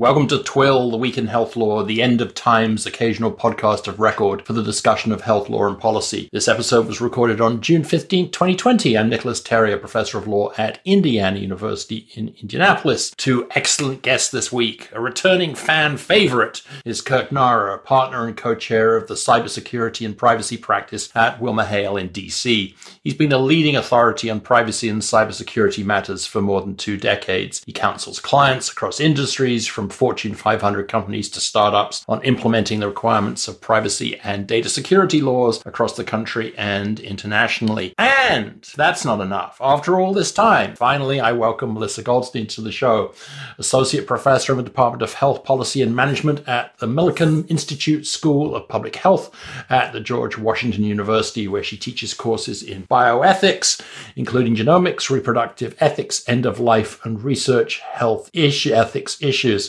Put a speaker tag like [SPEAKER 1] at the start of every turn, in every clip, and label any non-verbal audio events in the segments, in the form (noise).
[SPEAKER 1] Welcome to TWIL, the Week in Health Law, the end of times occasional podcast of record for the discussion of health law and policy. This episode was recorded on June 15, 2020. I'm Nicolas Terry, Professor of Law at Indiana University in Indianapolis. Two excellent guests this week. A returning fan favorite is Kirk Nahra, a partner and co-chair of the cybersecurity and privacy practice at WilmerHale in DC. He's been a leading authority on privacy and cybersecurity matters for more than two decades. He counsels clients across industries from Fortune 500 companies to startups on implementing the requirements of privacy and data security laws across the country and internationally. And that's not enough. After all this time, finally, I welcome Melissa Goldstein to the show, Associate Professor in the Department of Health Policy and Management at the Milken Institute School of Public Health at the George Washington University, where she teaches courses in bioethics, including genomics, reproductive ethics, end of life, and research health issue, ethics issues.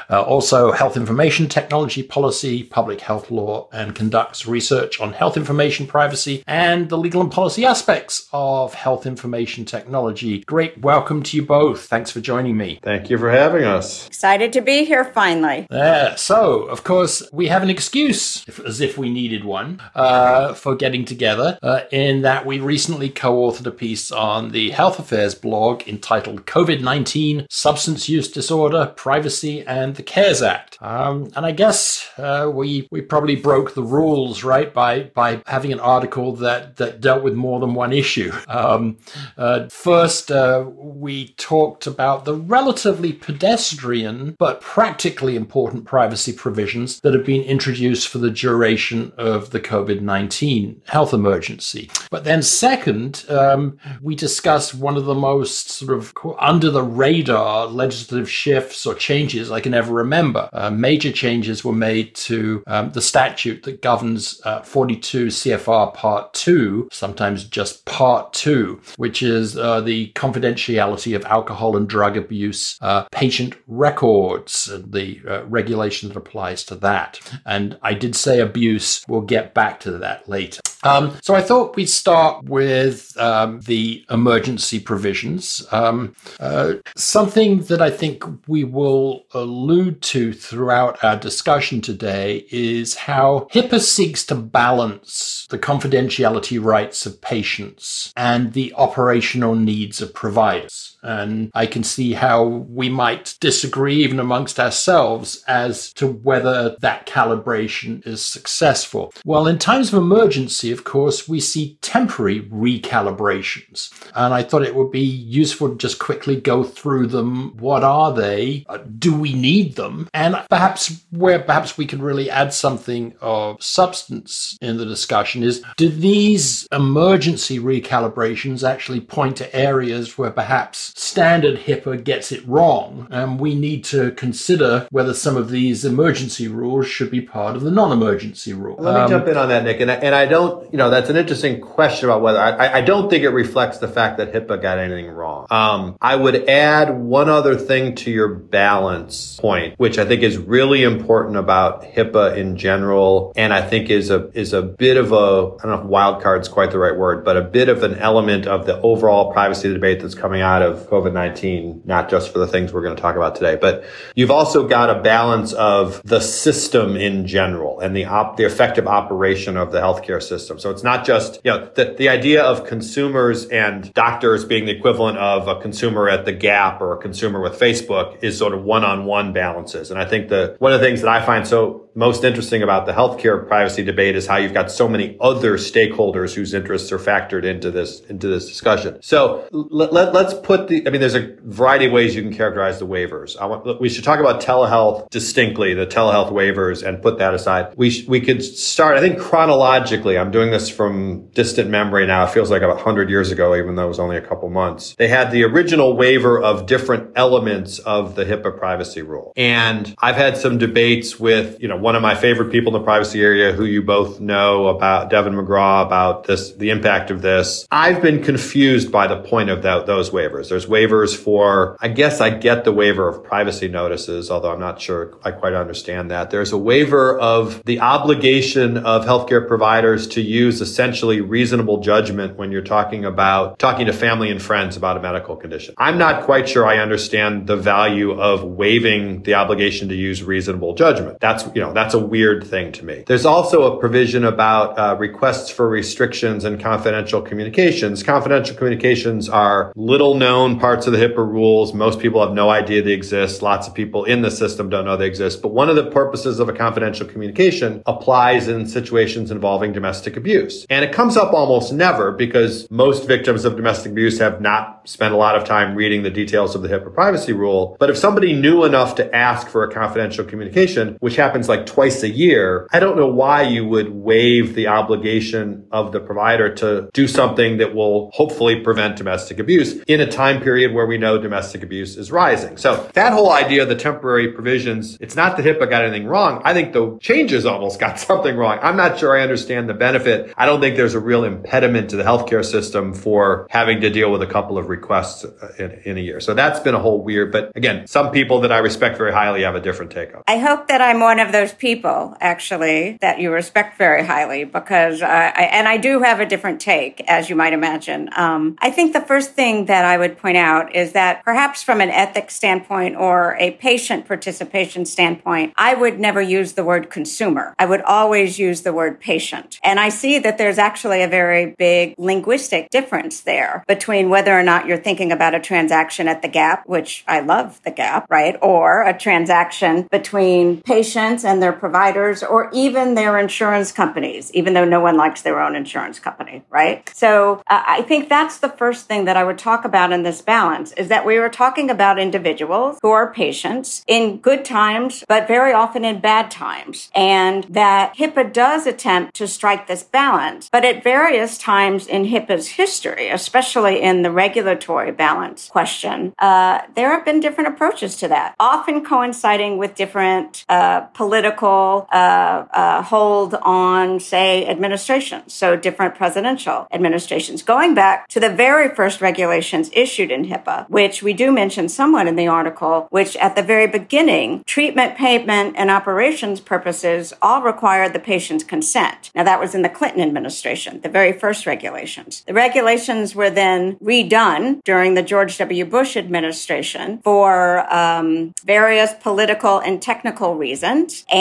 [SPEAKER 1] Uh, also, health information technology policy, public health law, and conducts research on health information privacy and the legal and policy aspects of health information technology. Great welcome to you both. Thanks for joining me.
[SPEAKER 2] Thank you for having us.
[SPEAKER 3] Excited to be here finally.
[SPEAKER 1] Yeah, so, of course, we have an excuse, if, as if we needed one, uh, for getting together, uh, in that we recently co authored a piece on the Health Affairs blog entitled COVID 19 Substance Use Disorder, Privacy, and the CARES Act. Um, and I guess uh, we we probably broke the rules, right, by by having an article that that dealt with more than one issue. Um, uh, first, uh, we talked about the relatively pedestrian but practically important privacy provisions that have been introduced for the duration of the COVID nineteen health emergency. But then, second, um, we discussed one of the most sort of under the radar legislative shifts or changes I can remember. Uh, major changes were made to um, the statute that governs uh, 42 CFR Part 2, sometimes just Part 2, which is uh, the confidentiality of alcohol and drug abuse uh, patient records, and the uh, regulation that applies to that. And I did say abuse. We'll get back to that later. Um, so I thought we'd start with um, the emergency provisions. Um, uh, something that I think we will allude to throughout our discussion today is how HIPAA seeks to balance the confidentiality rights of patients and the operational needs of providers. And I can see how we might disagree even amongst ourselves as to whether that calibration is successful. Well, in times of emergency, of course, we see temporary recalibrations. And I thought it would be useful to just quickly go through them. What are they? Uh, do we need them? And perhaps where perhaps we can really add something of substance in the discussion is do these emergency recalibrations actually point to areas where perhaps standard HIPAA gets it wrong? And we need to consider whether some of these emergency rules should be part of the non-emergency rule.
[SPEAKER 2] Let me um, jump in on that, Nick. And I, and I don't, you know, that's an interesting question about whether I, I don't think it reflects the fact that HIPAA got anything wrong. Um, I would add one other thing to your balance point, which I think is really important about HIPAA in general, and I think is a is a bit of a I don't know if wild card is quite the right word, but a bit of an element of the overall privacy debate that's coming out of COVID nineteen, not just for the things we're going to talk about today, but you've also got a balance of the system in general and the op- the effective operation of the healthcare system. So it's not just you know the the idea of consumers and doctors being the equivalent of a consumer at the Gap or a consumer with Facebook is sort of one on one balances, and I think the one of the things that I find so most interesting about the healthcare privacy debate is how you've got so many other stakeholders whose interests are factored into this into this discussion. So let, let, us put the. I mean, there's a variety of ways you can characterize the waivers. Want, we should talk about telehealth distinctly, the telehealth waivers, and put that aside. We sh, we could start. I think chronologically. I'm doing this from distant memory now. It feels like about 100 years ago, even though it was only a couple months. They had the original waiver of different elements of the HIPAA privacy rule, and I've had some debates with you know one of my favorite people in the privacy area who you both know about Deven McGraw about this, the impact of this. I've been confused by the point of that, those waivers. There's waivers for, I guess I get the waiver of privacy notices, although I'm not sure I quite understand that. There's a waiver of the obligation of healthcare providers to use essentially reasonable judgment when you're talking about talking to family and friends about a medical condition. I'm not quite sure I understand the value of waiving the obligation to use reasonable judgment. That's, you know, that's a weird thing to me. There's also a provision about uh, requests for restrictions and confidential communications. Confidential communications are little known parts of the HIPAA rules. Most people have no idea they exist. Lots of people in the system don't know they exist. But one of the purposes of a confidential communication applies in situations involving domestic abuse. And it comes up almost never because most victims of domestic abuse have not spent a lot of time reading the details of the HIPAA privacy rule. But if somebody knew enough to ask for a confidential communication, which happens like twice a year, I don't know why you would waive the obligation of the provider to do something that will hopefully prevent domestic abuse in a time period where we know domestic abuse is rising. So that whole idea of the temporary provisions, it's not that HIPAA got anything wrong. I think the changes almost got (laughs) something wrong. I'm not sure I understand the benefit. I don't think there's a real impediment to the healthcare system for having to deal with a couple of requests in, in a year. So that's been a whole weird, but again, some people that I respect very highly have a different take on.
[SPEAKER 3] I hope that I'm one of those people actually that you respect very highly because uh, I, and I do have a different take as you might imagine. Um, I think the first thing that I would point out is that perhaps from an ethics standpoint or a patient participation standpoint, I would never use the word consumer. I would always use the word patient. And I see that there's actually a very big linguistic difference there between whether or not you're thinking about a transaction at the gap, which I love the gap, right? Or a transaction between patients and their providers or even their insurance companies, even though no one likes their own insurance company, right? So uh, I think that's the first thing that I would talk about in this balance is that we were talking about individuals who are patients in good times, but very often in bad times. And that HIPAA does attempt to strike this balance, but at various times in HIPAA's history, especially in the regulatory balance question, uh, there have been different approaches to that, often coinciding with different uh, political uh, uh hold on, say, administrations. So different presidential administrations. Going back to the very first regulations issued in HIPAA, which we do mention somewhat in the article, which at the very beginning, treatment, payment, and operations purposes all required the patient's consent. Now that was in the Clinton administration, the very first regulations. The regulations were then redone during the George W. Bush administration for um, various political and technical reasons. And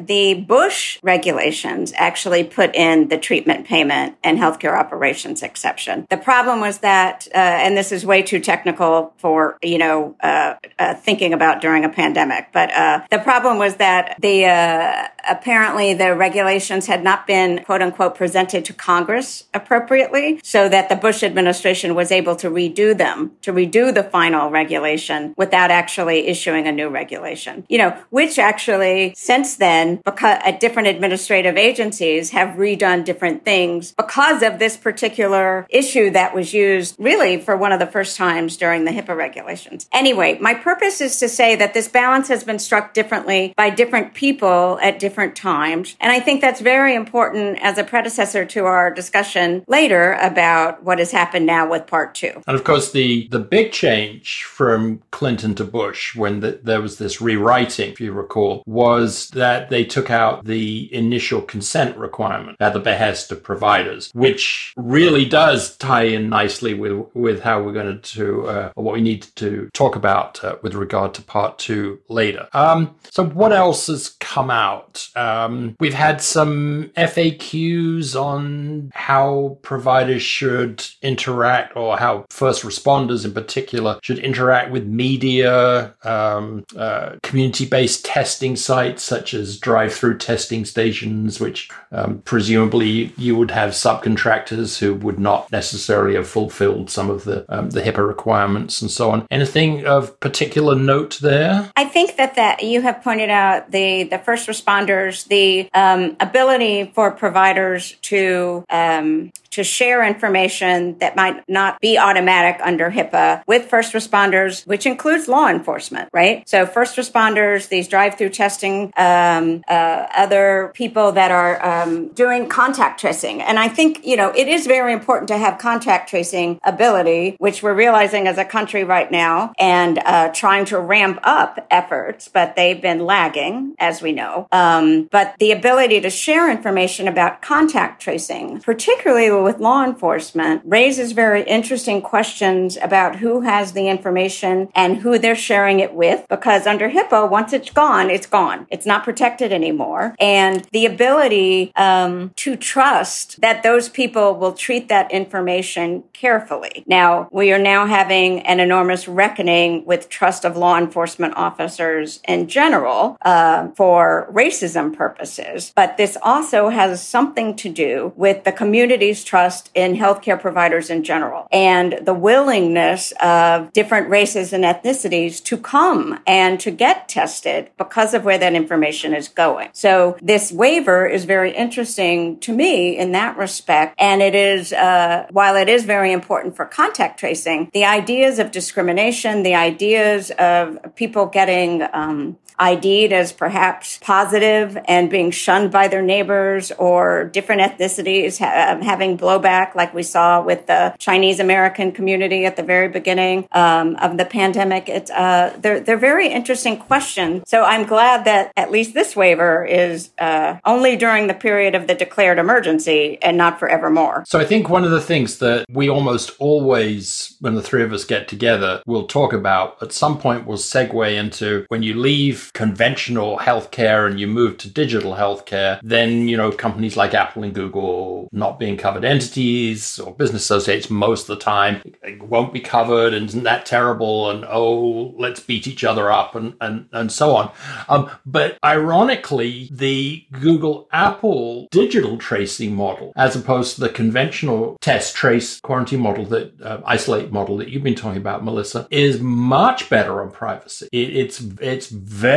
[SPEAKER 3] the Bush regulations actually put in the treatment payment and healthcare operations exception. The problem was that, uh, and this is way too technical for, you know, uh, uh, thinking about during a pandemic, but uh, the problem was that the, uh, apparently the regulations had not been quote unquote presented to Congress appropriately so that the Bush administration was able to redo them, to redo the final regulation without actually issuing a new regulation. You know, which actually since then, because at different administrative agencies have redone different things because of this particular issue that was used really for one of the first times during the HIPAA regulations. Anyway, my purpose is to say that this balance has been struck differently by different people at different times. And I think that's very important as a predecessor to our discussion later about what has happened now with part two.
[SPEAKER 1] And of course, the, the big change from Clinton to Bush when the, there was this rewriting, if you recall, was that they took out the initial consent requirement at the behest of providers, which really does tie in nicely with, with how we're going to, uh, what we need to talk about uh, with regard to part two later. Um, so what else has come out? Um, we've had some FAQs on how providers should interact or how first responders in particular should interact with media, um, uh, community-based testing sites such as drive-through testing stations, which um, presumably you would have subcontractors who would not necessarily have fulfilled some of the um, the HIPAA requirements and so on. Anything of particular note there?
[SPEAKER 3] I think that that you have pointed out the the first responders, the um, ability for providers to um, to share information that might not be automatic under HIPAA with first responders, which includes law enforcement, right? So first responders, these drive-through testing um, uh, other people that are um, doing contact tracing. And I think, you know, it is very important to have contact tracing ability, which we're realizing as a country right now and uh, trying to ramp up efforts, but they've been lagging, as we know. Um, but the ability to share information about contact tracing, particularly with law enforcement, raises very interesting questions about who has the information and who they're sharing it with. Because under HIPAA, once it's gone, it's gone. It's not protected anymore. And the ability um, to trust that those people will treat that information carefully. Now, we are now having an enormous reckoning with trust of law enforcement officers in general uh, for racism purposes. But this also has something to do with the community's trust in healthcare providers in general and the willingness of different races and ethnicities to come and to get tested because of where that information is going. So this waiver is very interesting to me in that respect. And it is, uh, while it is very important for contact tracing, the ideas of discrimination, the ideas of people getting um, ID'd as perhaps positive and being shunned by their neighbors or different ethnicities ha- um, having blowback, like we saw with the Chinese American community at the very beginning um, of the pandemic. It's uh, they're they're very interesting questions. So I'm glad that at least this waiver is uh, only during the period of the declared emergency and not forevermore.
[SPEAKER 1] So I think one of the things that we almost always, when the three of us get together, we'll talk about at some point will segue into when you leave conventional healthcare and you move to digital healthcare, then, you know, companies like Apple and Google not being covered entities or business associates most of the time won't be covered and isn't that terrible and oh, let's beat each other up and, and, and so on. Um, but ironically, the Google Apple digital tracing model, as opposed to the conventional test trace quarantine model that uh, isolate model that you've been talking about, Melissa, is much better on privacy. It, it's, it's very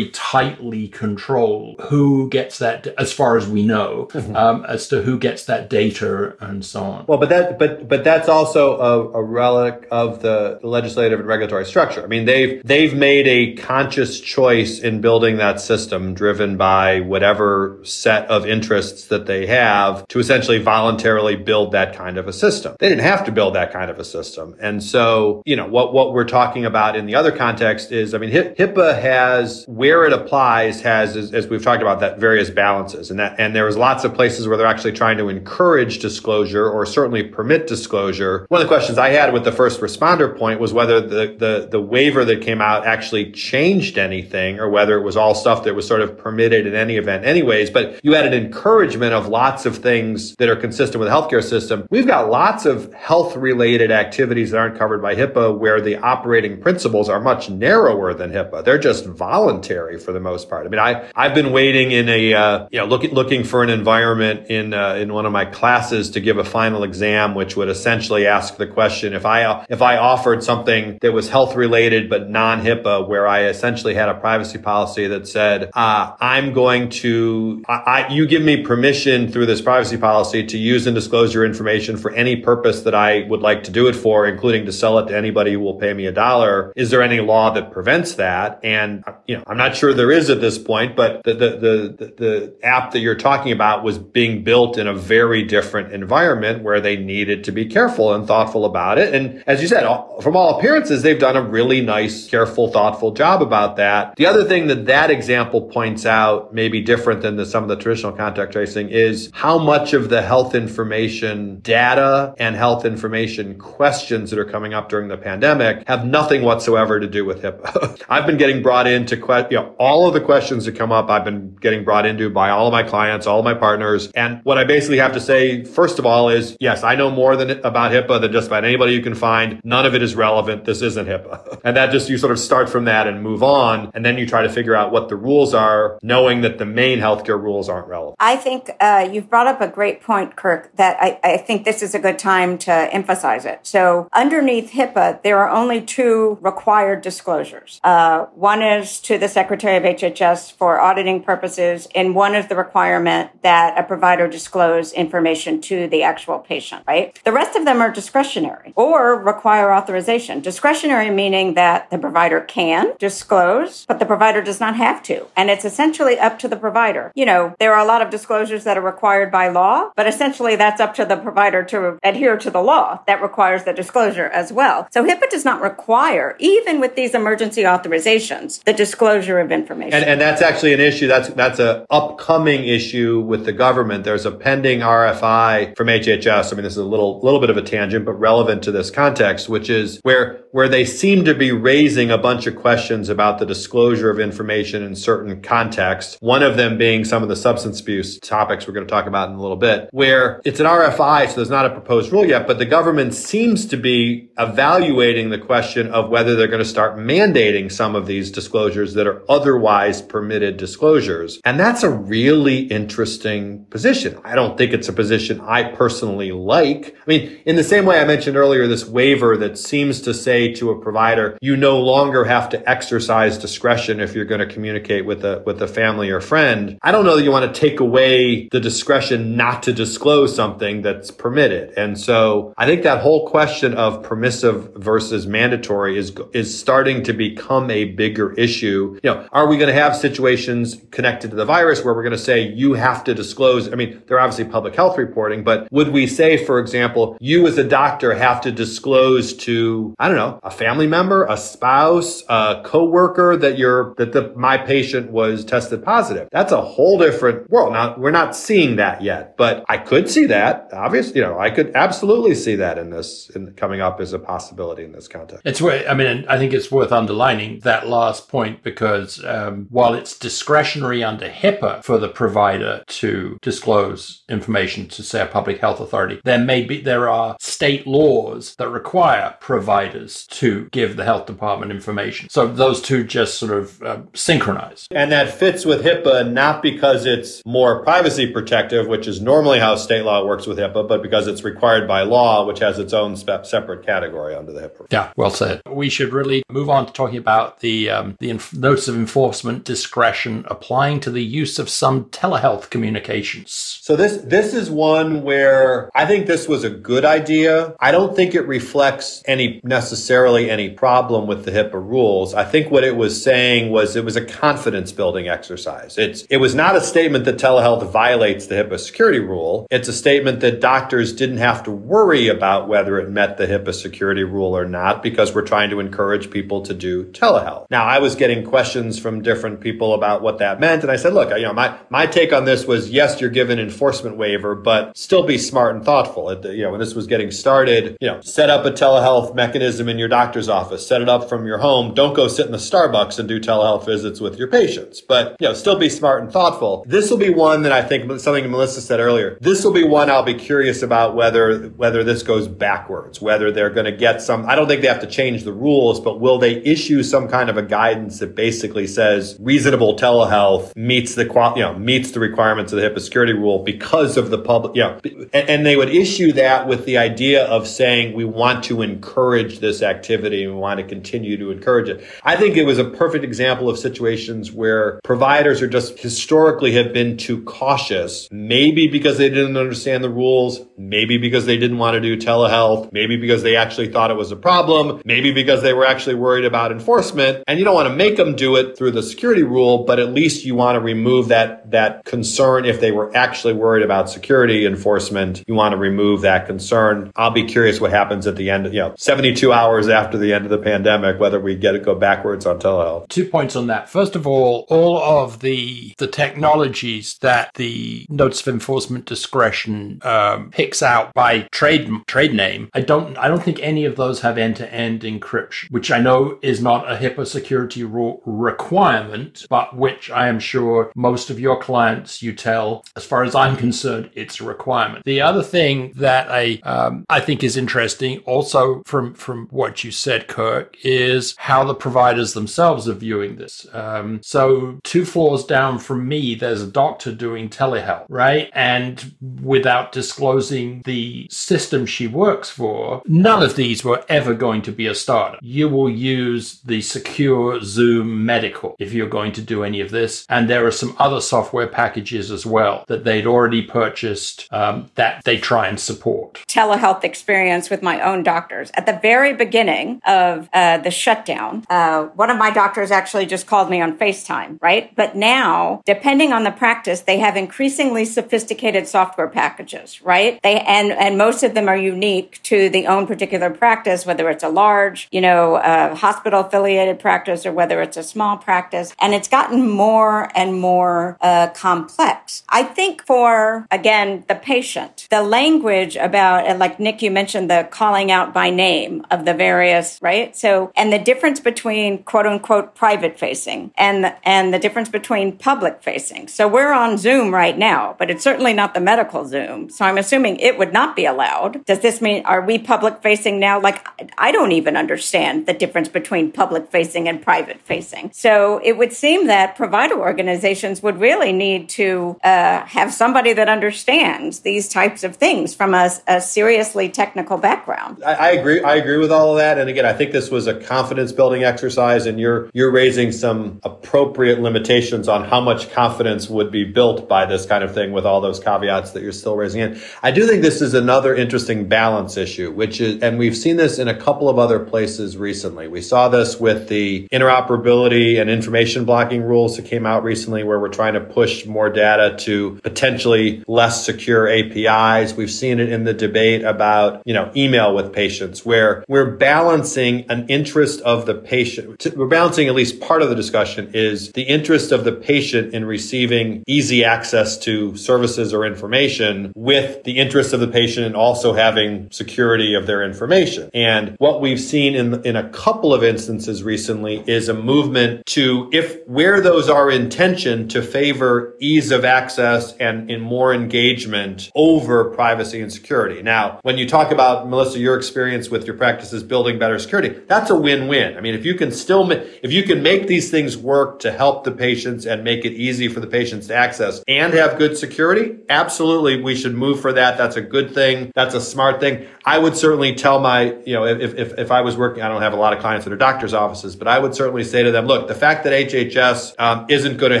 [SPEAKER 1] tightly control who gets that, as far as we know, mm-hmm. um, as to who gets that data and so on.
[SPEAKER 2] Well, but that, but, but that's also a, a relic of the legislative and regulatory structure. I mean, they've, they've made a conscious choice in building that system driven by whatever set of interests that they have to essentially voluntarily build that kind of a system. They didn't have to build that kind of a system. And so, you know, what, what we're talking about in the other context is, I mean, HIPAA has, where it applies, has, as, as we've talked about, that various balances. And that, and there was lots of places where they're actually trying to encourage disclosure or certainly permit disclosure. One of the questions I had with the first responder point was whether the, the, the waiver that came out actually changed anything or whether it was all stuff that was sort of permitted in any event anyways. But you had an encouragement of lots of things that are consistent with the healthcare system. We've got lots of health related activities that aren't covered by HIPAA where the operating principles are much narrower than HIPAA. They're just voluntary for the most part. I mean, I, I've been waiting in a, uh, you know, looking, looking for an environment in, uh, in one of my classes to give a final exam, which would essentially ask the question, if I, if I offered something that was health related, but non HIPAA, where I essentially had a privacy policy that said, uh, I'm going to, I, I, you give me permission through this privacy policy to use and disclose your information for any purpose that I would like to do it for, including to sell it to anybody who will pay me a dollar. Is there any law that prevents that? And, you know, I'm not sure there is at this point, but the, the, the, the app that you're talking about was being built in a very different environment where they needed to be careful and thoughtful about it. And as you said, from all appearances, they've done a really nice, careful, thoughtful job about that. The other thing that that example points out, maybe different than the, some of the traditional contact tracing, is how much of the health information data and health information questions that are coming up during the pandemic have nothing whatsoever to do with HIPAA. (laughs) I've been getting brought into, you know, all of the questions that come up, I've been getting brought into by all of my clients, all of my partners. And what I basically have to say, first of all, is yes, I know more than about HIPAA than just about anybody you can find. None of it is relevant. This isn't HIPAA. (laughs) And that just, you sort of start from that and move on. And then you try to figure out what the rules are, knowing that the main healthcare rules aren't relevant.
[SPEAKER 3] I think uh, you've brought up a great point, Kirk, that I, I think this is a good time to emphasize it. So underneath HIPAA, there are only two required disclosures. Uh, one is to the Secretary of HHS for auditing purposes, and one is the requirement that a provider disclose information to the actual patient, right? The rest of them are discretionary or require authorization. Discretionary meaning that the provider can disclose, but the provider does not have to. And it's essentially up to the provider. You know, there are a lot of disclosures that are required by law, but essentially that's up to the provider to adhere to the law that requires the disclosure as well. So HIPAA does not require, even with these emergency authorizations, the disclosure of information.
[SPEAKER 2] And, and that's actually an issue. That's that's a upcoming issue with the government. There's a pending RFI from HHS. I mean, this is a little little bit of a tangent, but relevant to this context, which is where where they seem to be raising a bunch of questions about the disclosure of information in certain contexts. One of them being some of the substance abuse topics we're going to talk about in a little bit, where it's an RFI, so there's not a proposed rule yet, but the government seems to be evaluating the question of whether they're going to start mandating some of these disclosures that are otherwise permitted disclosures. And that's a really interesting position. I don't think it's a position I personally like. I mean, in the same way I mentioned earlier, this waiver that seems to say to a provider, you no longer have to exercise discretion if you're going to communicate with a, with a family or friend. I don't know that you want to take away the discretion not to disclose something that's permitted. And so I think that whole question of permissive versus mandatory is, is starting to become a bigger issue. You know, are we going to have situations connected to the virus where we're going to say you have to disclose? I mean, they're obviously public health reporting, but would we say, for example, you as a doctor have to disclose to, I don't know, a family member, a spouse, a coworker that you're, that the, my patient was tested positive? That's a whole different world. Now, we're not seeing that yet, but I could see that. Obviously, you know, I could absolutely see that in this, in coming up as a possibility in this context.
[SPEAKER 1] It's where, I mean, I think it's worth underlining that last point because um, while it's discretionary under HIPAA for the provider to disclose information to say a public health authority, there may be there are state laws that require providers to give the health department information. So those two just sort of uh, synchronize.
[SPEAKER 2] And that fits with HIPAA not because it's more privacy protective, which is normally how state law works with HIPAA, but because it's required by law, which has its own spe- separate category under the HIPAA.
[SPEAKER 1] Yeah, well said. We should really move on to talking about the um, the inf- notice of enforcement discretion applying to the use of some telehealth communications.
[SPEAKER 2] So this this is one where I think this was a good idea. I don't think it reflects any necessarily any problem with the HIPAA rules. I think what it was saying was it was a confidence building exercise. It's it was not a statement that telehealth violates the HIPAA security rule. It's a statement that doctors didn't have to worry about whether it met the HIPAA security rule or not because we're trying to encourage people to do telehealth. Now, I was getting questions from different people about what that meant and I said, look, you know, my my take on this was yes, you're given enforcement waiver, but still be smart and thoughtful. You know, when this was getting started, you know, set up a telehealth mechanism in your doctor's office, set it up from your home. Don't go sit in the Starbucks and do telehealth visits with your patients, but you know, still be smart and thoughtful. This will be one that I think something Melissa said earlier. This will be one I'll be curious about whether whether this goes backwards, whether they're going to get some. I don't think they have to change the rules, but will they issue some kind of a guidance that basically says reasonable telehealth meets the you know meets the requirements of the HIPAA security rule because of the public, you know, and, and they would issue that with the idea of saying we want to encourage this activity and we want to continue to encourage it. I think it was a perfect example of situations where providers are just historically have been too cautious, maybe because they didn't understand the rules, maybe because they didn't want to do telehealth, maybe because they actually thought it was a problem, maybe because they were actually worried about enforcement. And you don't want to make them do it through the security rule, but at least you want to remove that, that concern if they were actually worried about security enforcement. You want to remove that concern. I'll be curious what happens at the end, you know, 72 hours after the end of the pandemic, whether we get it go backwards on telehealth.
[SPEAKER 1] Two points on that. First of all, all of the the technologies that the notice of enforcement discretion um, picks out by trade trade name, I don't I don't think any of those have end to end encryption, which I know is not a HIPAA security rule requirement, but which I am sure most of your clients you tell, as far as I'm concerned, it's a requirement. The other thing that I um, I think is interesting, also from from what you said, Kirk, is how the providers themselves are viewing this. Um, so two floors down from me, there's a doctor doing telehealth, right? And without disclosing the system she works for, none of these were ever going to be a starter. You will use the secure Zoom Medical if you're going to do any of this. And there are some other software packages as well that they'd already purchased um, that they try and support.
[SPEAKER 3] Telehealth experience with my own doctors. At the very beginning of uh, the shutdown, uh, one of my doctors actually just called me on FaceTime, right? But now, depending on the practice, they have increasingly sophisticated software packages, right? They and and most of them are unique to the own particular practice, whether it's a large, you know, uh, hospital affiliated practice or whether it's a small practice. And it's gotten more and more uh, complex. I think for again the patient, the language about like Nick, you mentioned the calling out by name of the various right. So and the difference between quote unquote private facing and and the difference between public facing. So we're on Zoom right now, but it's certainly not the medical Zoom. So I'm assuming it would not be allowed. Does this mean are we public facing now? Like I don't even understand the difference between public facing and private facing. So it would seem that provider organizations would really need to uh, have somebody that understands these types of things from a, a seriously technical background.
[SPEAKER 2] I, I, agree. I agree with all of that. And again, I think this was a confidence building exercise, and you're you're raising some appropriate limitations on how much confidence would be built by this kind of thing with all those caveats that you're still raising in. I do think this is another interesting balance issue, which is, and we've seen this in a couple of other places recently. We saw this with the interoperability and information blocking rules that came out recently, where we're trying to push more data to potentially less secure APIs. We've seen it in the debate about, you know, email with patients, where we're balancing an interest of the patient. We're balancing at least part of the discussion is the interest of the patient in receiving easy access to services or information with the interest of the patient in also having security of their information. And what we've seen in, in a couple of instances recently is a movement to, if where those are in tension, to favor ease of access and in more engagement over privacy and security. Now, when you talk about, Melissa, your experience with your practices building better security, that's a win-win. I mean, if you can still, if you can make these things work to help the patients and make it easy for the patients to access and have good security, absolutely we should move for that. That's a good thing. That's a smart thing. I would certainly tell my, you know, if, if, if I was working, I don't have a lot of clients that are doctor's offices, but I would certainly say to them, look, the fact that HHS um, isn't going to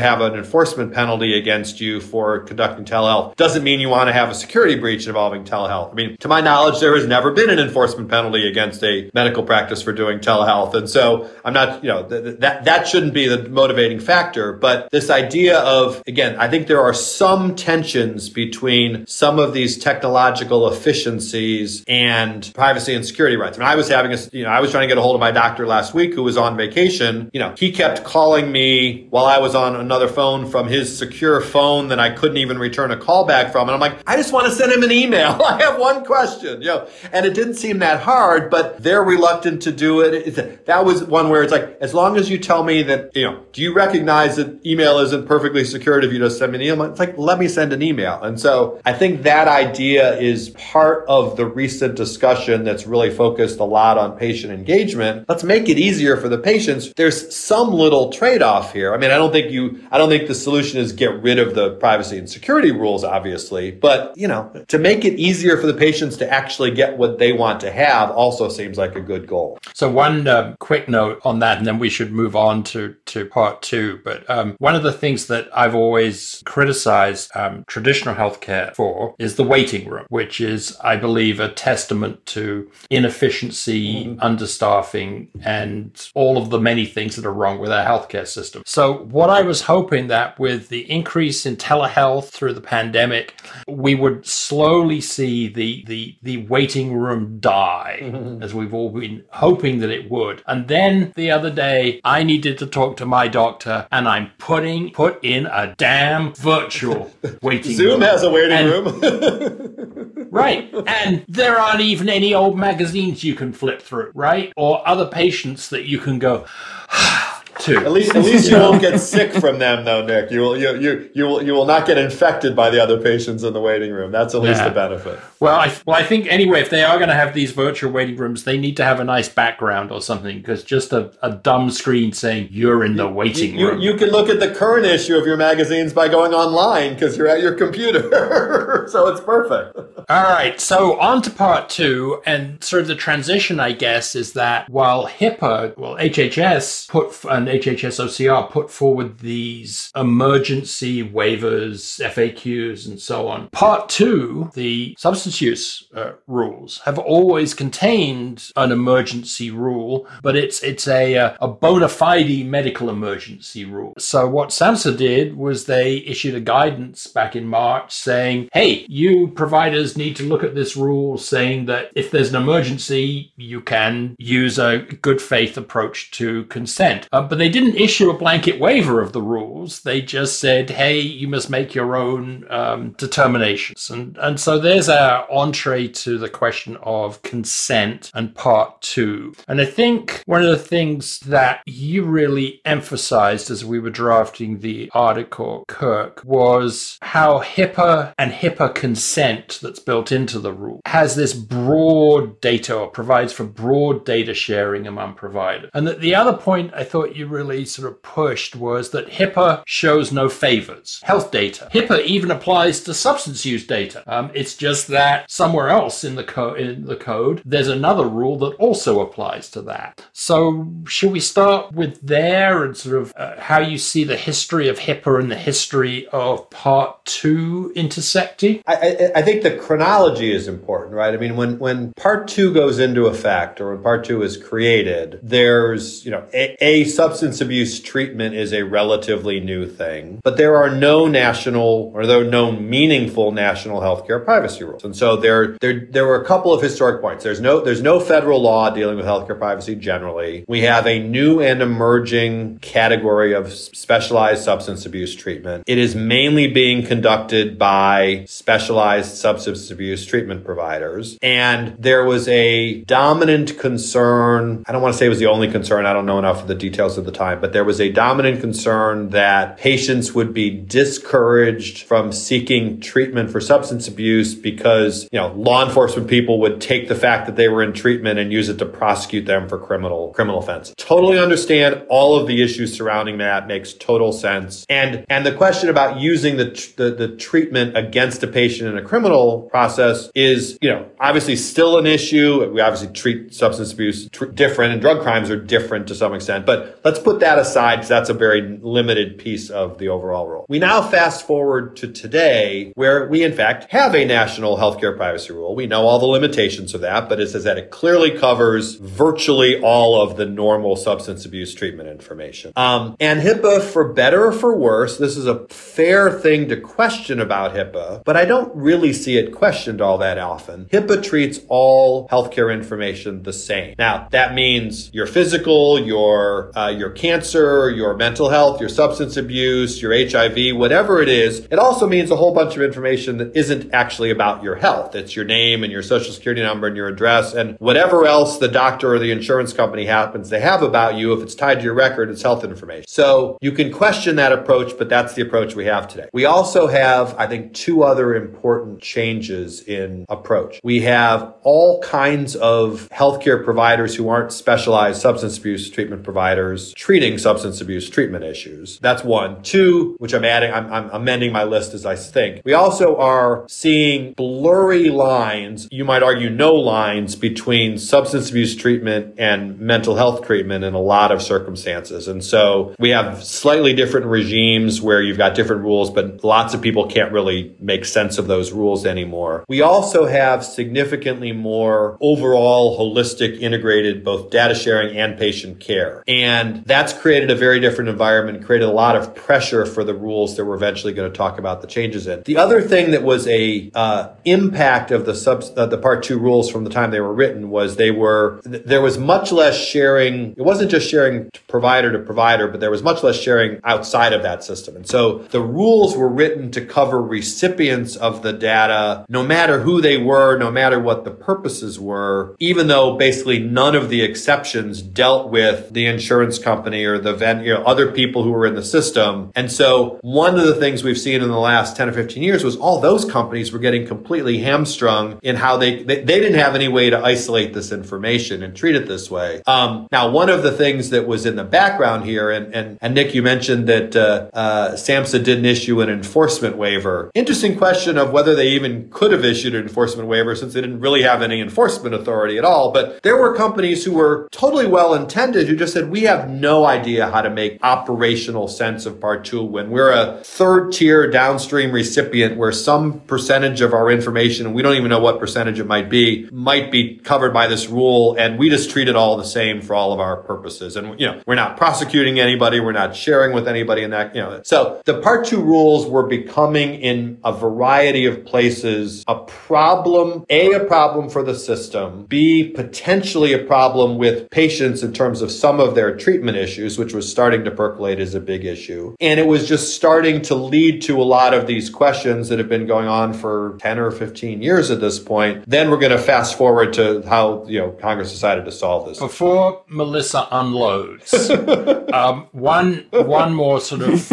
[SPEAKER 2] have an enforcement penalty against you for conducting telehealth doesn't mean you want to have a security breach involving telehealth. I mean, to my knowledge, there has never been an enforcement penalty against a medical practice for doing telehealth. And so I'm not, you know, th- that, that shouldn't be the motivating factor. But this idea of, again, I think there are some tensions between some of these technological efficiencies and privacy and security rights. I mean, I was having a, you know, I was trying to get a hold of my doctor last week who was on vacation. You know, he kept calling me while I was on another phone from his secure phone that I couldn't even return a call back from. And I'm like, I just want to send him an email. (laughs) I have one question, you know, and it didn't seem that hard, but they're reluctant to do it. That was one where it's like, as long as you tell me that, you know, do you recognize that email isn't perfectly secured if you just send me an email? It's like, let me send an email. And so I think that idea is part of the recent discussion that's really focused a lot on patient engagement. Let's make it easier for the patients. There's some little trade-off here. I mean, I don't think you, I don't think the solution is get rid of the privacy and security rules, obviously, but you know, to make it easier for the patients to actually get what they want to have also seems like a good goal.
[SPEAKER 1] So one uh, quick note on that, and then we should move on to, to part two. But um, one of the things that I've always criticized um, traditional healthcare for is the waiting room, which is, I believe, a testament to inefficiency, mm-hmm. understaffing, and all of the many things that are wrong with our healthcare system. So, what I was hoping that with the increase in telehealth through the pandemic, we would slowly see the the the waiting room die, mm-hmm. as we've all been hoping that it would. And then the other day, I needed to talk to my doctor, and I'm putting put in a damn virtual (laughs) waiting
[SPEAKER 2] Zoom
[SPEAKER 1] room.
[SPEAKER 2] Zoom has a waiting and, room. (laughs)
[SPEAKER 1] right, and there aren't even any old magazines you can flip through, right? Or other patients that you can go. (sighs) to.
[SPEAKER 2] At least, at least you won't get sick from them, though, Nick. You will, you, you, you will, you will not get infected by the other patients in the waiting room. That's at least yeah. a benefit.
[SPEAKER 1] Well, I, well, I think anyway, if they are going to have these virtual waiting rooms, they need to have a nice background or something because just a, a dumb screen saying you're in the waiting
[SPEAKER 2] you,
[SPEAKER 1] room.
[SPEAKER 2] You, you can look at the current issue of your magazines by going online because you're at your computer. (laughs) so it's perfect.
[SPEAKER 1] All right. So on to part two and sort of the transition, I guess, is that while HIPAA, well, HHS put and HHS OCR put forward these emergency waivers, FAQs, and so on. Part two, the substance use uh, rules have always contained an emergency rule, but it's it's a uh, a bona fide medical emergency rule. So what SAMHSA did was they issued a guidance back in March saying, "Hey, you providers need to look at this rule, saying that if there's an emergency, you can use a good faith approach to consent." Uh, but they didn't issue a blanket waiver of the rules. They just said, "Hey, you must make your own um, determinations," and and so there's our entree to the question of consent and part two. And I think one of the things that you really emphasized as we were drafting the article, Kirk, was how HIPAA and HIPAA consent that's built into the rule has this broad data or provides for broad data sharing among providers. And that the other point I thought you really sort of pushed was that HIPAA shows no favors. Health data. HIPAA even applies to substance use data. Um, it's just that somewhere else in the, co- in the code, there's another rule that also applies to that. So should we start with there and sort of uh, how you see the history of HIPAA and the history of part two intersecting?
[SPEAKER 2] I, I, I think the chronology is important, right? I mean, when, when part two goes into effect or when part two is created, there's, you know, a, a substance abuse treatment is a relatively new thing, but there are no national or are no meaningful national healthcare privacy rules. And so there, there, there were a couple of historic points. There's no, there's no federal law dealing with healthcare privacy generally. We have a new and emerging category of specialized substance abuse treatment. It is mainly being conducted by specialized substance abuse treatment providers. And there was a dominant concern. I don't want to say it was the only concern. I don't know enough of the details at the time, but there was a dominant concern that patients would be discouraged from seeking treatment for substance abuse because, you know, law enforcement people would take the fact that they were in treatment and use it to prosecute them for criminal criminal offense. Totally understand all of the issues surrounding that makes total sense. And and the question about using the the, the treatment against a patient in a criminal process is, you know, obviously still an issue. We obviously treat substance abuse tr- different and drug crimes are different to some extent, but let's put that aside because that's a very limited piece of the overall role. We now fast forward to today where we in fact have a national healthcare privacy rule. We know all the limitations of that, but it says that it clearly covers virtually all of the normal substance abuse treatment information. Um, and HIPAA, for better or for worse, this is a fair thing to question about HIPAA, but I don't really see it questioned all that often. HIPAA treats all healthcare information the same. Now, that means your physical, your uh, your cancer, your mental health, your substance abuse, your HIV, whatever it is. It also means a whole bunch of information that isn't actually about your health. It's your name and your social security number and your address and whatever else the doctor or the insurance company happens to have about you. If it's tied to your record, it's health information. So you can question that approach, but that's the approach we have today. We also have, I think, two other important changes in approach. We have all kinds of healthcare providers who aren't specialized substance abuse treatment providers treating substance abuse treatment issues. That's one. Two, which I'm adding, I'm, I'm amending my list as I think. We also are seeing blurry lines, you might argue no lines between substance abuse treatment and mental health treatment in a lot of circumstances. And so we have slightly different regimes where you've got different rules, but lots of people can't really make sense of those rules anymore. We also have significantly more overall holistic integrated both data sharing and patient care. And that's created a very different environment, created a lot of pressure for the rules that we're eventually going to talk about the changes in. The other thing that was a uh, of the sub uh, the part two rules from the time they were written was they were th- there was much less sharing. It wasn't just sharing provider to provider, but there was much less sharing outside of that system. And so the rules were written to cover recipients of the data, no matter who they were, no matter what the purposes were, even though basically none of the exceptions dealt with the insurance company or the ven- you know, other people who were in the system. And so one of the things we've seen in the last 10 or 15 years was all those companies were getting completely completely hamstrung in how they, they, they didn't have any way to isolate this information and treat it this way. Um, now, one of the things that was in the background here, and, and, and Nick, you mentioned that uh, uh, SAMHSA didn't issue an enforcement waiver. Interesting question of whether they even could have issued an enforcement waiver since they didn't really have any enforcement authority at all. But there were companies who were totally well intended who just said, we have no idea how to make operational sense of part two when we're a third tier downstream recipient where some percentage of our information, and we don't even know what percentage it might be, might be covered by this rule. And we just treat it all the same for all of our purposes. And, you know, we're not prosecuting anybody. We're not sharing with anybody in that, you know. So the part two rules were becoming in a variety of places a problem, A, a problem for the system, B, potentially a problem with patients in terms of some of their treatment issues, which was starting to percolate as a big issue. And it was just starting to lead to a lot of these questions that have been going on for 10 or 15 years at this point. Then we're going to fast forward to how, you know, Congress decided to solve this.
[SPEAKER 1] Before Melissa unloads, (laughs) um, one, one more sort of.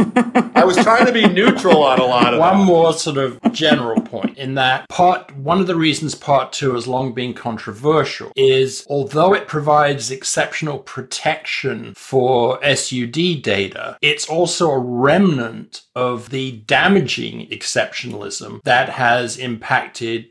[SPEAKER 2] I was trying to be neutral on a lot of
[SPEAKER 1] One
[SPEAKER 2] that.
[SPEAKER 1] more sort of general point in that part, one of the reasons part two has long been controversial is although it provides exceptional protection for SUD data, it's also a remnant of the damaging exceptionalism that has impacted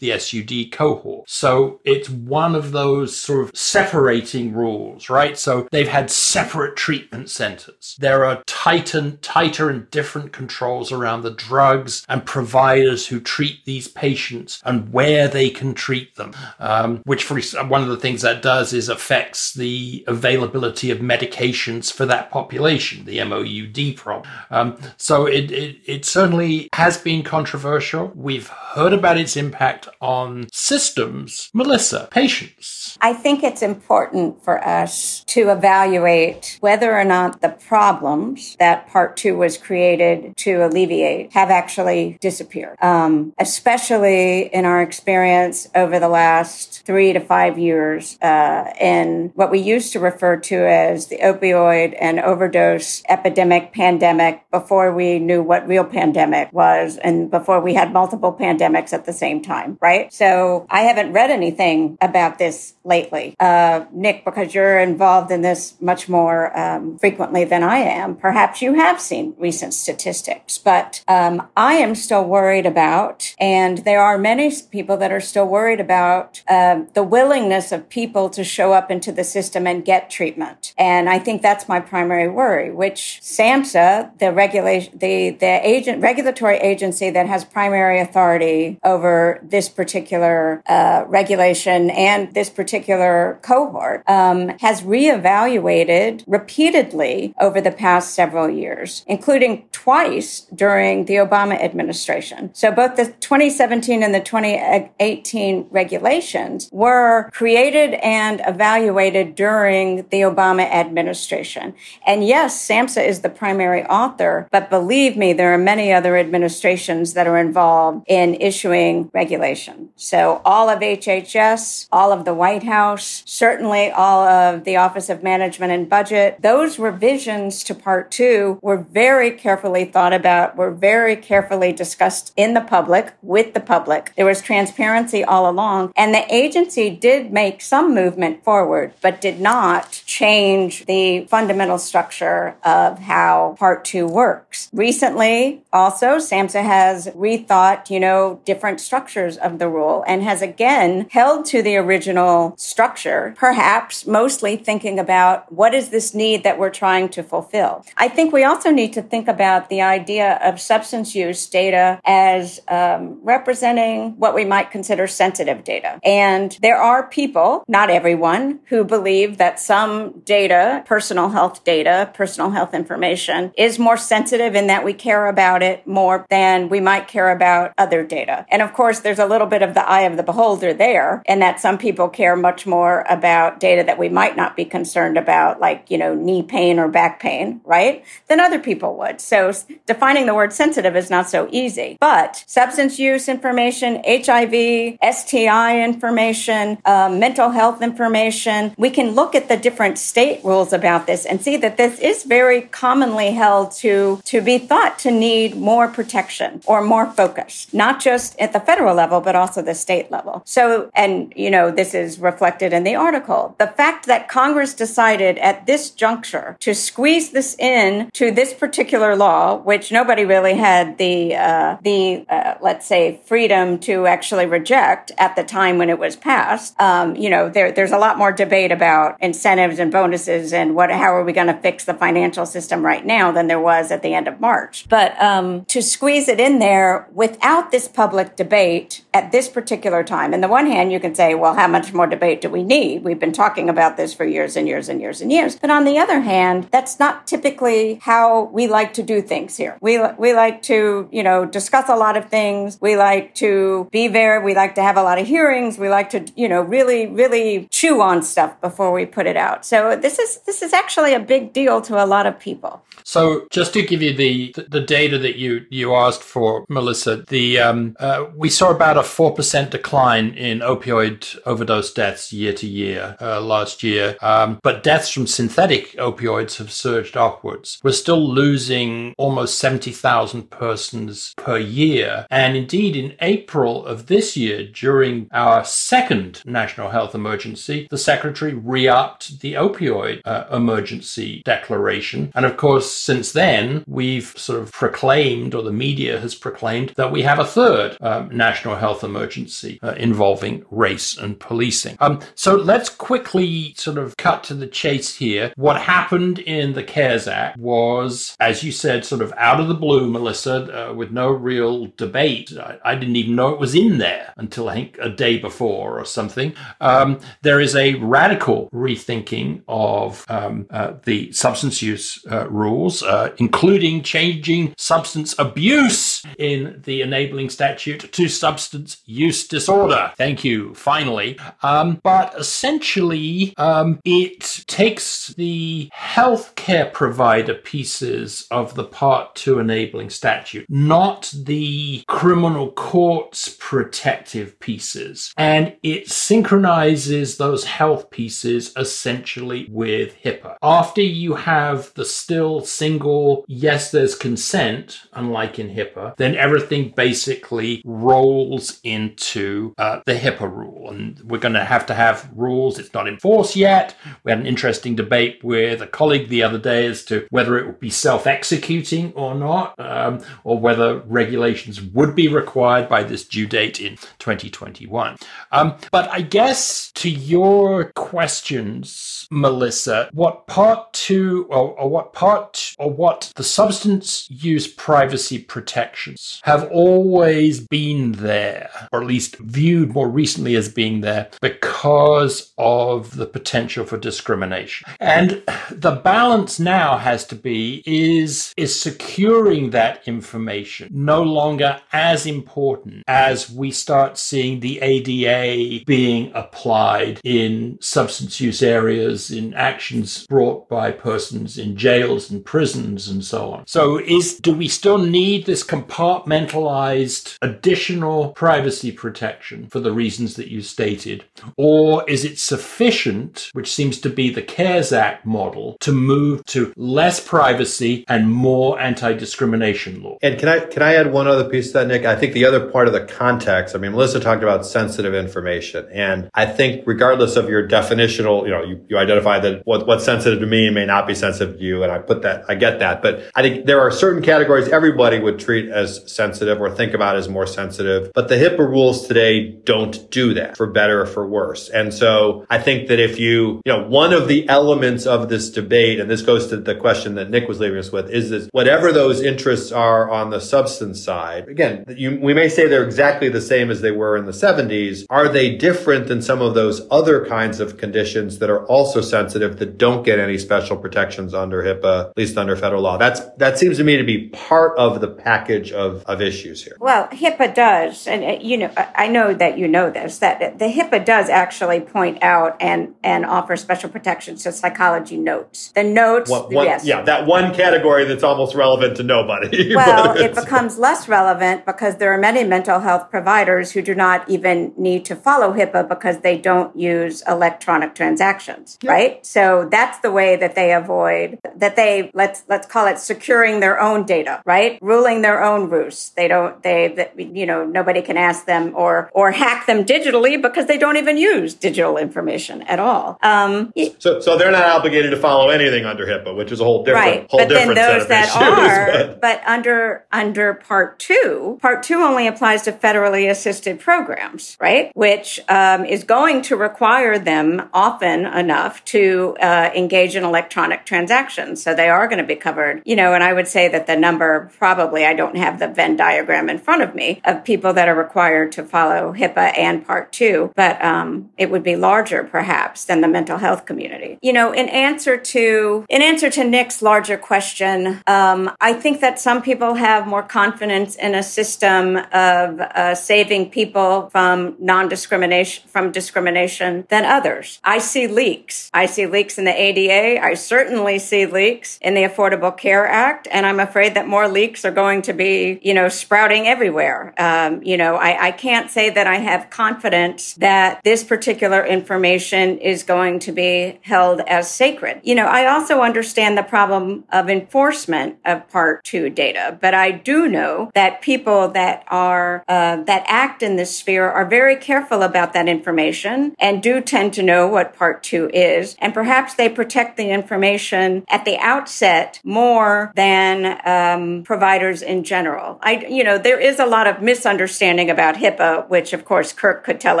[SPEAKER 1] the SUD cohort. So it's one of those sort of separating rules, right? So they've had separate treatment centers. There are tighter, tighter and different controls around the drugs and providers who treat these patients and where they can treat them, um, which for one of the things that does is affects the availability of medications for that population, the MOUD problem. Um, so it, it, it certainly has been controversial. We've heard about its impact on systems. Melissa, patients.
[SPEAKER 3] I think it's important for us to evaluate whether or not the problems that part two was created to alleviate have actually disappeared. Um, especially in our experience over the last three to five years uh, in what we used to refer to as the opioid and overdose epidemic pandemic before we knew what real pandemic was and before we had multiple pandemics at the same time, right? So I haven't read anything about this lately. Uh, Nick, because you're involved in this much more um, frequently than I am, perhaps you have seen recent statistics, but um, I am still worried about, and there are many people that are still worried about um, the willingness of people to show up into the system and get treatment. And I think that's my primary worry, which SAMHSA, the regulation, the, the agent, regulatory agency that has primary authority over this particular uh, regulation and this particular cohort, um, has reevaluated repeatedly over the past several years, including twice during the Obama administration. So both the 2017 and the 2018 regulations were created and evaluated during the Obama administration. And yes, SAMHSA is the primary author, but believe me, there are many other administrations that are involved in issuing regulation. So all of HHS, all of the White House, certainly all of the Office of Management and Budget, those revisions to part two were very carefully thought about, were very carefully discussed in the public, with the public. There was transparency all along. And the agency did make some movement forward, but did not change the fundamental structure of how part two works. Recently, also, SAMHSA has rethought, you know, different structures of the rule and has again held to the original structure, perhaps mostly thinking about what is this need that we're trying to fulfill. I think we also need to think about the idea of substance use data as um, representing what we might consider sensitive data. And there are people, not everyone, who believe that some data, personal health data, personal health information, is more sensitive in that we care about it more than we might care about other data. And of course, there's a little bit of the eye of the beholder there, and that some people care much more about data that we might not be concerned about, like, you know, knee pain or back pain, right? Than other people would. So defining the word sensitive is not so easy. But substance use information, HIV, STI information, uh, mental health information, we can look at the different state rules about this and see that this is very commonly held to, to be thought to need more protection or more focus, not just at the federal federal level, but also the state level. So, and, you know, this is reflected in the article. The fact that Congress decided at this juncture to squeeze this in to this particular law, which nobody really had the, uh, the, uh, let's say, freedom to actually reject at the time when it was passed. Um, you know, there, there's a lot more debate about incentives and bonuses and what, how are we going to fix the financial system right now than there was at the end of March. But, um, to squeeze it in there without this public debate at this particular time. On the one hand, you can say, well, how much more debate do we need? We've been talking about this for years and years and years and years. But on the other hand, that's not typically how we like to do things here. We, we like to, you know, discuss a lot of things. We like to be there. We like to have a lot of hearings. We like to, you know, really, really chew on stuff before we put it out. So this is, this is actually a big deal to a lot of people.
[SPEAKER 1] So just to give you the the data that you you asked for, Melissa, the um, uh, we saw about a four percent decline in opioid overdose deaths year to year uh, last year, um, but deaths from synthetic opioids have surged upwards. We're still losing almost seventy thousand persons per year, and indeed in April of this year, during our second national health emergency, the secretary re-upped the opioid uh, emergency declaration, and of course since then, we've sort of proclaimed, or the media has proclaimed, that we have a third um, national health emergency uh, involving race and policing. Um, so let's quickly sort of cut to the chase here. What happened in the CARES Act was, as you said, sort of out of the blue, Melissa, uh, with no real debate. I, I, didn't even know it was in there until I think a day before or something. Um, there is a radical rethinking of um, uh, the substance use uh, uh, including changing substance abuse in the enabling statute to substance use disorder. Thank you, finally. Um, but essentially, um, it takes the healthcare provider pieces of the Part 2 enabling statute, not the criminal courts protective pieces, and it synchronizes those health pieces essentially with HIPAA. After you have the still single, yes, there's consent, unlike in HIPAA, then everything basically rolls into uh, the HIPAA rule. And we're going to have to have rules. It's not in force yet. We had an interesting debate with a colleague the other day as to whether it would be self executing or not, um, or whether regulations would be required by this due date in 2021. Um, but I guess to your questions, Melissa, what part two or, or what part or what the substance use privacy protections have always been there, or at least viewed more recently as being there, because of the potential for discrimination. And the balance now has to be is, is securing that information no longer as important as we start seeing the ADA being applied in substance use areas, in actions brought by persons in jails and prisons and so on. So is do we still need this compartmentalized additional privacy protection for the reasons that you stated? Or is it sufficient, which seems to be the CARES Act model, to move to less privacy and more anti-discrimination law?
[SPEAKER 2] And can I can I add one other piece to that, Nick? I think the other part of the context, I mean, Melissa talked about sensitive information. And I think regardless of your definitional, you know, you, you identify that what, what's sensitive to me may not be sensitive to you. And I put that I get that. But I think there are certain categories everybody would treat as sensitive or think about as more sensitive. But the HIPAA rules today don't do that for better or for worse. And so I think that if you, you know, one of the elements of this debate, and this goes to the question that Nick was leaving us with, is this whatever those interests are on the substance side, again, you, we may say they're exactly the same as they were in the 70s. Are they different than some of those other kinds of conditions that are also sensitive that don't get any special protections under HIPAA, least under federal law. That's that seems to me to be part of the package of, of issues here.
[SPEAKER 3] Well, HIPAA does, and uh, you know, I know that you know this that the HIPAA does actually point out and and offer special protections to psychology notes. The notes,
[SPEAKER 2] one, one, yes, yeah, that one category that's almost relevant to nobody. (laughs)
[SPEAKER 3] Well, it becomes less relevant because there are many mental health providers who do not even need to follow HIPAA because they don't use electronic transactions, yep. right? So that's the way that they avoid that they let's let's call it securing their own data, right? Ruling their own roost. They don't, they, you know, nobody can ask them or, or hack them digitally because they don't even use digital information at all. Um,
[SPEAKER 2] so, so they're not obligated to follow anything under HIPAA, which is a whole different,
[SPEAKER 3] right.
[SPEAKER 2] whole
[SPEAKER 3] but
[SPEAKER 2] different
[SPEAKER 3] then those that
[SPEAKER 2] issues,
[SPEAKER 3] are,
[SPEAKER 2] but.
[SPEAKER 3] but under, under part two, part two only applies to federally assisted programs, right? Which, um, is going to require them often enough to, uh, engage in electronic transactions. So they are going to be covered, you know, and I would say that the number probably, I don't have the Venn diagram in front of me of people that are required to follow HIPAA and Part 2, but um, it would be larger perhaps than the mental health community. You know, in answer to in answer to Nick's larger question, um, I think that some people have more confidence in a system of uh, saving people from non-discrimination from discrimination than others. I see leaks. I see leaks in the ADA. I certainly see leaks in the Affordable Care Act, and I'm afraid that more leaks are going to be, you know, sprouting everywhere. Um, you know, I, I can't say that I have confidence that this particular information is going to be held as sacred. You know, I also understand the problem of enforcement of Part Two data, but I do know that people that are uh, that act in this sphere are very careful about that information and do tend to know what Part Two is, and perhaps they protect the information at the outset more than um, providers in general. I, you know, there is a lot of misunderstanding about HIPAA, which of course Kirk could tell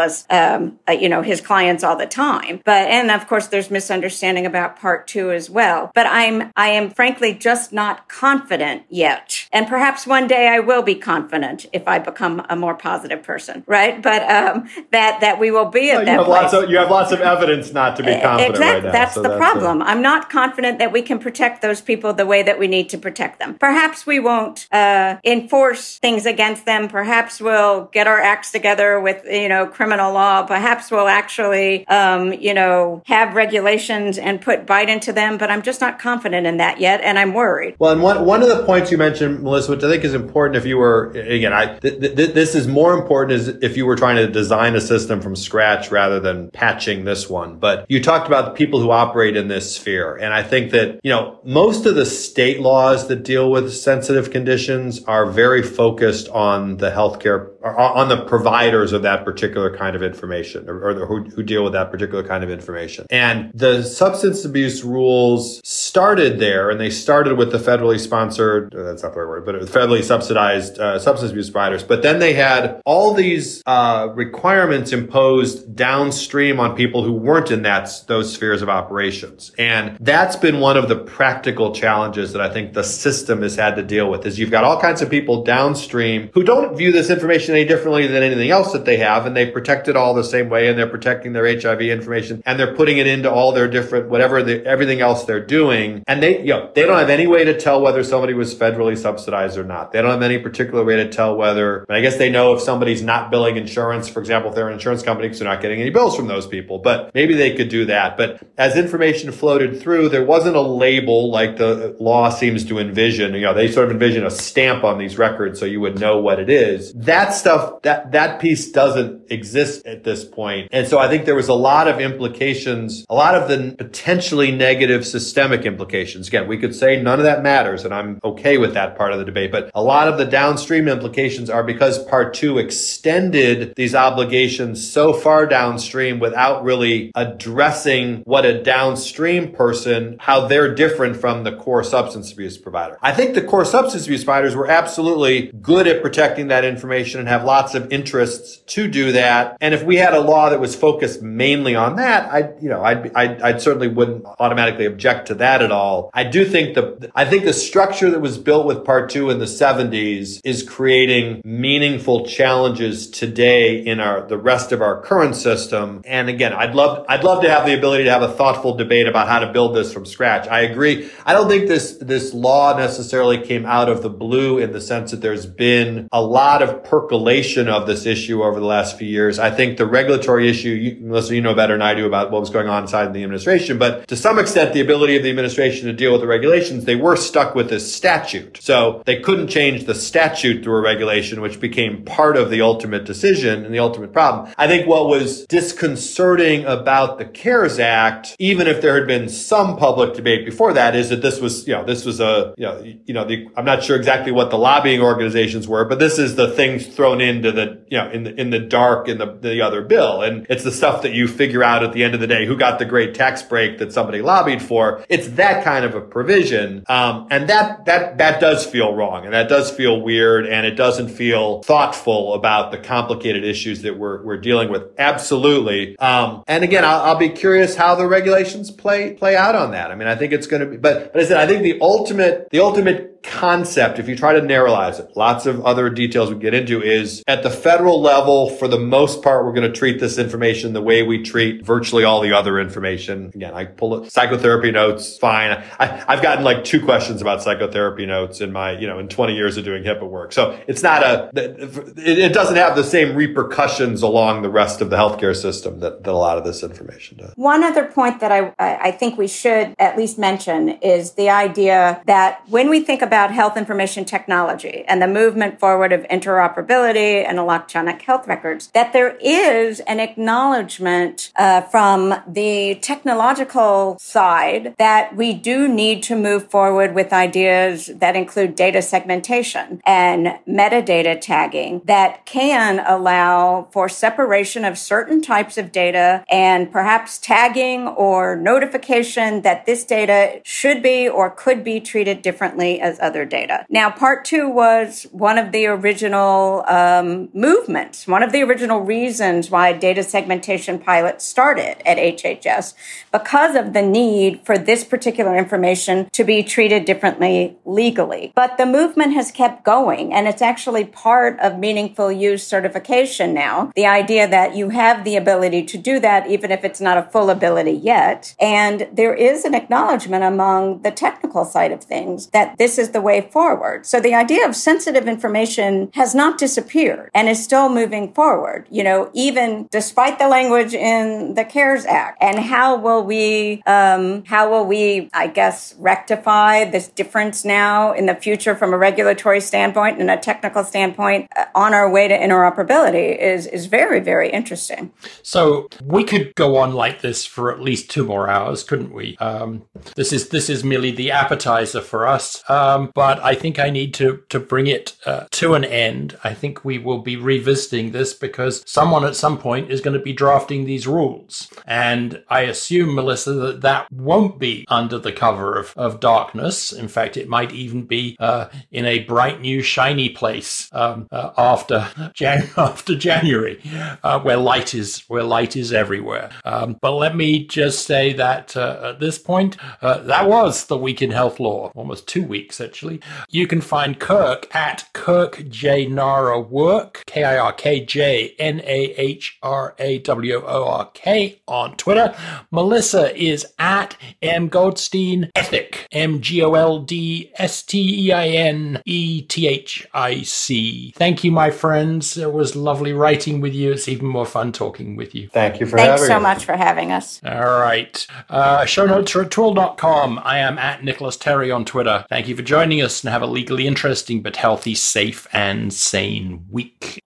[SPEAKER 3] us, um, uh, you know, his clients all the time. But and of course there's misunderstanding about Part Two as well. But I'm I am frankly just not confident yet, and perhaps one day I will be confident if I become a more positive person, right? But um, that that we will be at
[SPEAKER 2] well,
[SPEAKER 3] that
[SPEAKER 2] you have
[SPEAKER 3] place.
[SPEAKER 2] lots of you have lots of evidence not to be confident
[SPEAKER 3] Exactly.
[SPEAKER 2] right now.
[SPEAKER 3] That's
[SPEAKER 2] so
[SPEAKER 3] the
[SPEAKER 2] that's
[SPEAKER 3] problem.
[SPEAKER 2] A,
[SPEAKER 3] I'm not confident that we can protect those people the way that we need to protect them. Perhaps we won't uh, enforce things against them. Perhaps we'll get our acts together with you know criminal law. Perhaps we'll actually um, you know have regulations and put bite into them. But I'm just not confident in that yet, and I'm worried.
[SPEAKER 2] Well, and one one of the points you mentioned, Melissa, which I think is important, if you were again, I th- th- this is more important is if you were trying to design a system from scratch rather than patching this one. But you talked about the people who operate in this sphere, and I think that you know most of the state laws that deal with sensitive conditions are very focused on the healthcare on the providers of that particular kind of information or, or who, who deal with that particular kind of information. And the substance abuse rules started there and they started with the federally sponsored, uh, that's not the right word, but federally subsidized uh, substance abuse providers. But then they had all these uh, requirements imposed downstream on people who weren't in that, those spheres of operations. And that's been one of the practical challenges that I think the system has had to deal with is you've got all kinds of people downstream who don't view this information any differently than anything else that they have, and they protect it all the same way, and they're protecting their HIV information, and they're putting it into all their different whatever the, everything else they're doing, and they you know they don't have any way to tell whether somebody was federally subsidized or not. They don't have any particular way to tell whether. I guess they know if somebody's not billing insurance, for example, if they're an insurance company, because they're not getting any bills from those people. But maybe they could do that. But as information floated through, there wasn't a label like the law seems to envision. You know, they sort of envision a stamp on these records so you would know what it is. That stuff, that that piece doesn't exist at this point. And so I think there was a lot of implications, a lot of the potentially negative systemic implications. Again, we could say none of that matters, and I'm okay with that part of the debate. But a lot of the downstream implications are because part two extended these obligations so far downstream without really addressing what a downstream person, how they're different from the core substance abuse provider. I think the core substance abuse providers were absolutely good at protecting that information and have lots of interests to do that. And if we had a law that was focused mainly on that, I, you know, I'd, I'd, I'd certainly wouldn't automatically object to that at all. I do think the, I think the structure that was built with part two in the 70s is creating meaningful challenges today in our, the rest of our current system. And again, I'd love, I'd love to have the ability to have a thoughtful debate about how to build this from scratch. I agree. I don't think this, this law necessarily came out of the blue in the sense that there's been a lot of percolation of this issue over the last few years. I think the regulatory issue, you, you know better than I do about what was going on inside the administration, but to some extent, the ability of the administration to deal with the regulations, they were stuck with this statute. So they couldn't change the statute through a regulation, which became part of the ultimate decision and the ultimate problem. I think what was disconcerting about the CARES Act, even if there had been some public debate before that, is that this was, you know, this was a, you know, you know, the, I'm not sure exactly what what the lobbying organizations were, but this is the things thrown into the, you know, in the, in the dark in the, the other bill. And it's the stuff that you figure out at the end of the day who got the great tax break that somebody lobbied for. It's that kind of a provision. Um, and that, that, that does feel wrong and that does feel weird and it doesn't feel thoughtful about the complicated issues that we're, we're dealing with. Absolutely. Um, and again, I'll, I'll be curious how the regulations play, play out on that. I mean, I think it's going to be, but, but I said, I think the ultimate, the ultimate concept, if you try to narrowize it, lots of other details we get into is at the federal level, for the most part, we're going to treat this information the way we treat virtually all the other information. Again, I pull it, psychotherapy notes, fine. I, have gotten like two questions about psychotherapy notes in my, you know, in 20 years of doing HIPAA work. So it's not a, it, it doesn't have the same repercussions along the rest of the healthcare system that, that a lot of this information does.
[SPEAKER 3] One other point that I, I think we should at least mention is the idea that when we think about about health information technology and the movement forward of interoperability and electronic health records, that there is an acknowledgement uh, from the technological side that we do need to move forward with ideas that include data segmentation and metadata tagging that can allow for separation of certain types of data and perhaps tagging or notification that this data should be or could be treated differently as other data. Now, part two was one of the original um, movements, one of the original reasons why data segmentation pilots started at HHS because of the need for this particular information to be treated differently legally. But the movement has kept going and it's actually part of meaningful use certification now. The idea that you have the ability to do that even if it's not a full ability yet. And there is an acknowledgement among the technical side of things that this is the way forward. So the idea of sensitive information has not disappeared and is still moving forward, you know, even despite the language in the CARES Act. And how will we, um, how will we, I guess, rectify this difference now in the future from a regulatory standpoint and a technical standpoint uh, on our way to interoperability is, is very, very interesting.
[SPEAKER 1] So we could go on like this for at least two more hours, couldn't we? Um, this is, this is merely the appetizer for us. Um, but I think I need to to bring it uh, to an end. I think we will be revisiting this because someone at some point is going to be drafting these rules, and I assume Melissa that that won't be under the cover of, of darkness. In fact, it might even be uh, in a bright new shiny place um, uh, after (laughs) Jan- after January, uh, where light is where light is everywhere. Um, but let me just say that uh, at this point, uh, that was the week in health law, almost two weeks actually. You can find Kirk at Kirk J Nahra Work, K I R K J N A H R A W O R K on Twitter. Melissa is at M Goldstein Ethic, M G O L D S T E I N E T H I C. Thank you, my friends. It was lovely writing with you. It's even more fun talking with you.
[SPEAKER 2] Thank you for
[SPEAKER 3] Thanks
[SPEAKER 2] having
[SPEAKER 3] so
[SPEAKER 2] us.
[SPEAKER 3] much for having us.
[SPEAKER 1] All right. Uh, show notes are at twil.com. I am at Nicolas Terry on Twitter. Thank you for joining us and have a legally interesting but healthy, safe, and sane week.